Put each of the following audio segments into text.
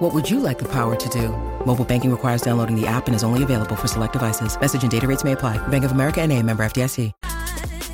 What would you like the power to do? Mobile banking requires downloading the app and is only available for select devices. Message and data rates may apply. Bank of America and a member FDIC.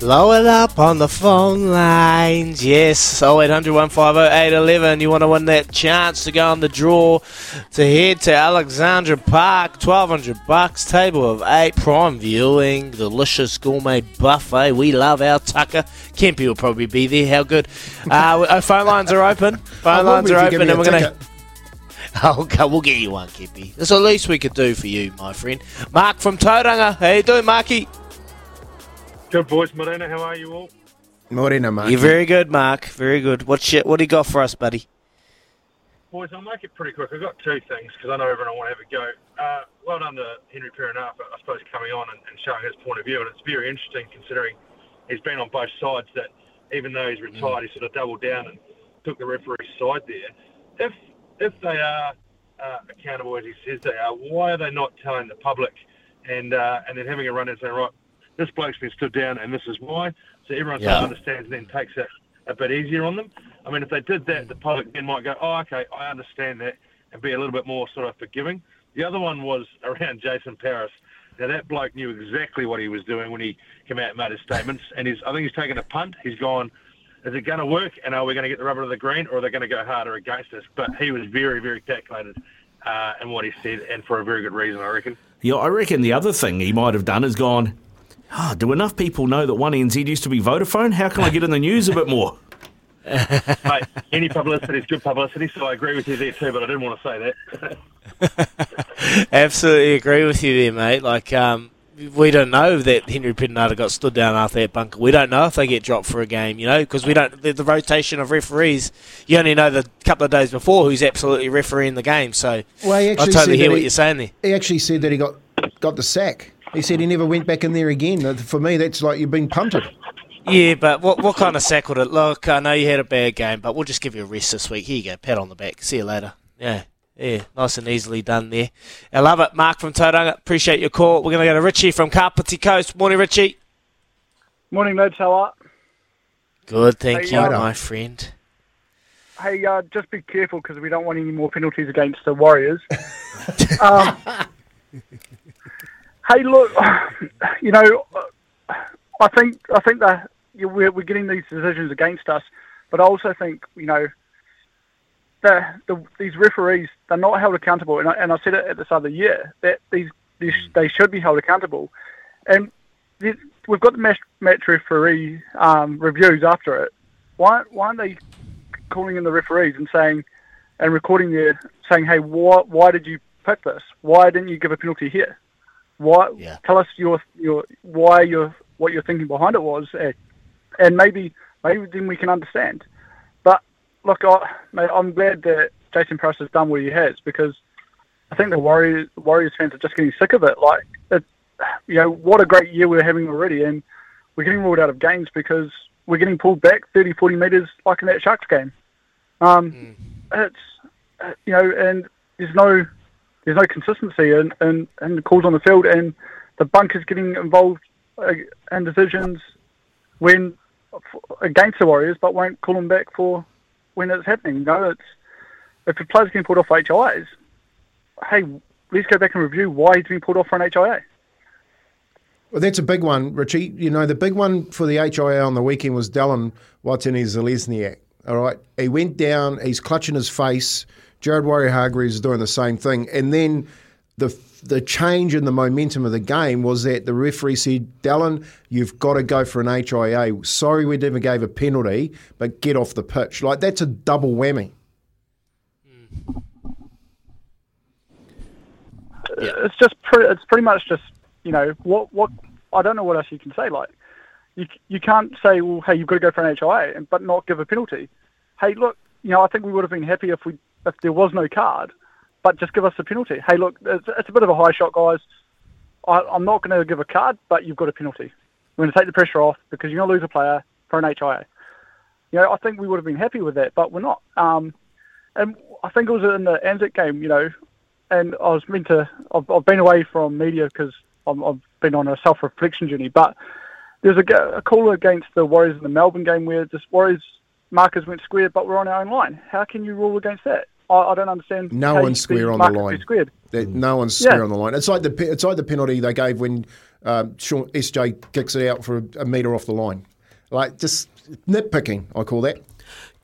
Blow it up on the phone lines. Yes, 0800 150 811. You want to win that chance to go on the draw to head to Alexandra Park. 1200 bucks, table of eight, prime viewing, delicious gourmet buffet. We love our Tucker. Kempy will probably be there. How good. Uh, our phone lines are open. Phone lines are open, and we're going to. Okay, we'll get you one, Kippy. That's the least we could do for you, my friend. Mark from Tauranga. How you doing, Marky? Good boys, Morena. How are you all? Morena, mate. You're very good, Mark. Very good. What shit? What do you got for us, buddy? Boys, I'll make it pretty quick. I've got two things because I know everyone will have a go. Uh, well done to Henry Perenara, I suppose, coming on and, and showing his point of view. And it's very interesting considering he's been on both sides that even though he's retired, he sort of doubled down and took the referee's side there. If if they are uh, accountable as he says they are, why are they not telling the public and uh, and then having a run and saying, right, this bloke's been stood down and this is why, so everyone Yeah. sort of understands and then takes it a bit easier on them. I mean, if they did that, the public then might go, oh, okay, I understand that, and be a little bit more sort of forgiving. The other one was around Jason Paris. Now that bloke knew exactly what he was doing when he came out and made his statements, and he's I think he's taken a punt. He's gone, is it going to work? And are we going to get the rubber to the green, or are they going to go harder against us? But he was very, very calculated uh, in what he said, and for a very good reason, I reckon. Yeah, I reckon the other thing he might have done is gone, ah, do enough people know that 1NZ used to be Vodafone? How can I get in the news a bit more? Mate, any publicity is good publicity, so I agree with you there too. But I didn't want to say that. Absolutely agree with you there, mate. Like, um, we don't know that Henry Perenara got stood down after that bunker. We don't know if they get dropped for a game, you know, because we don't. The, the rotation of referees, you only know the couple of days before who's absolutely refereeing the game. So Well, I totally hear what he- you're saying there. He actually said that he got got the sack. He said he never went back in there again. For me, that's like you've been punted. Yeah, but what what kind of sack would it look? I know you had a bad game, but we'll just give you a rest this week. Here you go, pat on the back. See you later. Yeah, yeah, nice and easily done there. I love it, Mark from Tauranga. Appreciate your call. We're going to go to Richie from Kapiti Coast. Morning, Richie. Morning, lads. How are? Good, thank Hey, you, uh, my friend. Hey, uh, just be careful because we don't want any more penalties against the Warriors. um, hey, look, you know, I think I think that we're, we're getting these decisions against us, but I also think you know the, the these referees they're not held accountable, and I, and I said it at of the year that these, these they should be held accountable, and the- we've got the match, match referee um, reviews after it. Why why aren't they calling in the referees and saying and recording there saying, "Hey, why why did you pick this? Why didn't you give a penalty here? Why Yeah. tell us your your why your what your thinking behind it was, eh, and maybe maybe then we can understand." Look, I, mate, I'm glad that Jason Paris has done what he has because I think the Warriors Warriors fans are just getting sick of it. Like, it, you know, what a great year we're having already, and we're getting ruled out of games because we're getting pulled back 30, 40 metres like in that Sharks game. Um, It's uh, you know, and there's no there's no consistency in, in, in the calls on the field, and the bunkers getting involved uh, in decisions when against the Warriors, but won't call them back for when it's happening. You know, it's if a player's getting pulled off for HIAs, hey, let's go back and review why he's being pulled off for an HIA. Well, that's a big one, Richie. You know, the big one for the HIA on the weekend was Dylan Watini Zalesniak. All right. He went down, he's clutching his face. Jared Waerea-Hargreaves is doing the same thing. And then the the change in the momentum of the game was that the referee said, Dallin, you've got to go for an HIA. Sorry we never gave a penalty, but get off the pitch. Like, that's a double whammy. Uh, it's just pre- it's pretty much just you know what what I don't know what else you can say. Like you you can't say well hey you've got to go for an HIA but not give a penalty. Hey look you know I think we would have been happy if we if there was no card, but just give us a penalty. Hey look it's, it's a bit of a high shot guys. I, I'm not going to give a card, but you've got a penalty. We're going to take the pressure off because you're going to lose a player for an HIA. You know, I think we would have been happy with that, but we're not. Um, and I think it was in the Anzac game, you know, and I was meant to. I've, I've been away from media because I've been on a self-reflection journey. But there's a, a call against the Warriors in the Melbourne game where the Warriors markers went square, but we're on our own line. How can you rule against that? I, I don't understand. No one's square on the line. Squared. no one's square yeah. on the line. It's like the it's like the penalty they gave when um, Sean, SJ kicks it out for a, a metre off the line. Like just nitpicking, I call that.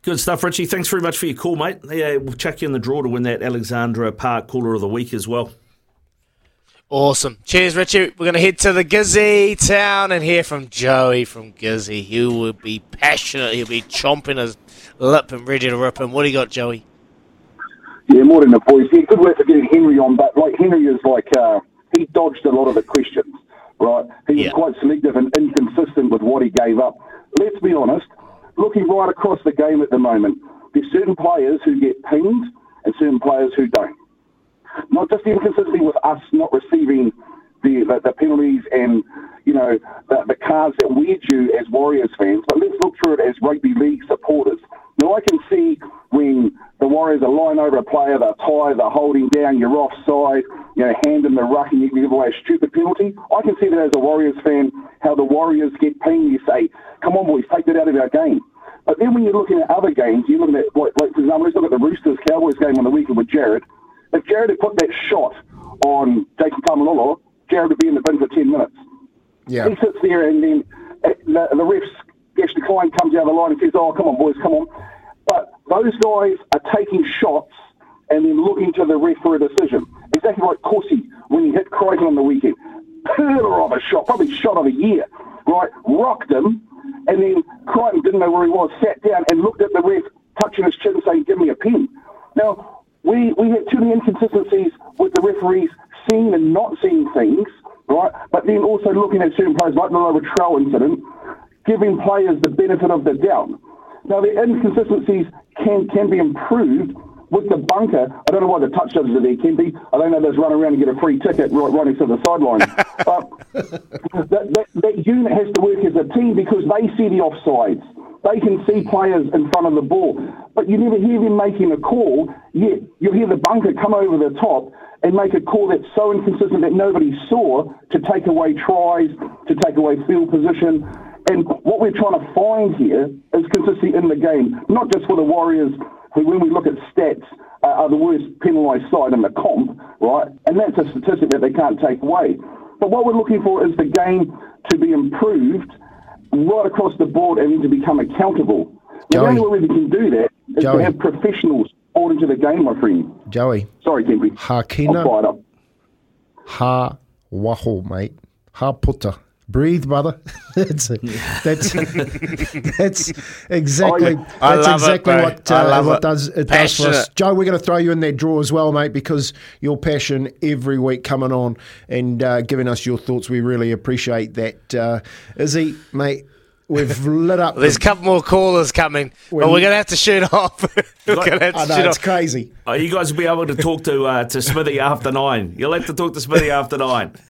Good stuff, Richie. Thanks very much for your call, mate. Yeah, we'll chuck you in the draw to win that Alexandra Park Caller of the Week as well. Awesome. Cheers, Richie. We're going to head to the Gizzy town and hear from Joey from Gizzy. He will be passionate. He'll be chomping his lip and ready to rip him. What do you got, Joey? Yeah, more than the boys. Yeah, good work for getting Henry on, but like Henry is like uh, he dodged a lot of the questions, right? He was yeah. quite selective and inconsistent with what he gave up. Let's be honest looking right across the game at the moment, there's certain players who get pinged and certain players who don't. Not just inconsistency with us not receiving the, the, the penalties and you know the, the cards that we're due as Warriors fans, but let's look through it as rugby league supporters. Now I can see when Warriors are lying over a player, they're tired, they're holding down, you're offside, you know, hand in the ruck and you give away a stupid penalty. I can see that as a Warriors fan, how the Warriors get pinged. You say, come on boys, take that out of our game. But then when you're looking at other games, you're looking at, like, for example, let's look at the Roosters Cowboys game on the weekend with Jared. If Jared had put that shot on Jason Taumalolo, Jared would be in the bin for 10 minutes. Yeah. He sits there and then uh, the, the refs, Ashley Klein comes out of the line and says, oh, come on, boys, come on. Those guys are taking shots and then looking to the ref for a decision. Exactly like Corsi when he hit Crichton on the weekend. Pillar of a shot, probably shot of a year, right? Rocked him, and then Crichton didn't know where he was, sat down and looked at the ref, touching his chin, saying, "Give me a pen." Now we we had too many inconsistencies with the referees seeing and not seeing things, right? But then also looking at certain players, like the Latrell incident, giving players the benefit of the doubt. Now the inconsistencies can can be improved with the bunker, I don't know why the touch judges are there, Kempy. I don't know they'll run around and get a free ticket right, next to the sideline. but that, that, that unit has to work as a team because they see the offsides. They can see players in front of the ball. But you never hear them making a call, yet you'll hear the bunker come over the top and make a call that's so inconsistent that nobody saw to take away tries, to take away field position. And what we're trying to find here is consistency in the game, not just for the Warriors who, when we look at stats, uh, are the worst penalised side in the comp, right? And that's a statistic that they can't take away. But what we're looking for is the game to be improved right across the board and then to become accountable. Now, the only way we can do that is Joey. to have professionals brought into the game, my friend. Joey. Sorry, Kempy. Hakina. Ha waho, mate. Ha puta. Breathe, brother. that's that's that's exactly that's exactly it, what uh, what does it does for us. Joe, we're going to throw you in that draw as well, mate, because your passion every week coming on and uh, giving us your thoughts. We really appreciate that. Uh, Izzy, mate. We've lit up. There's a couple more callers coming, but we're going to have to shoot off. we're going to have to I know, shoot it's off. crazy. Oh, you guys will be able to talk to uh, to Smithy after nine. You'll have to talk to Smithy after nine.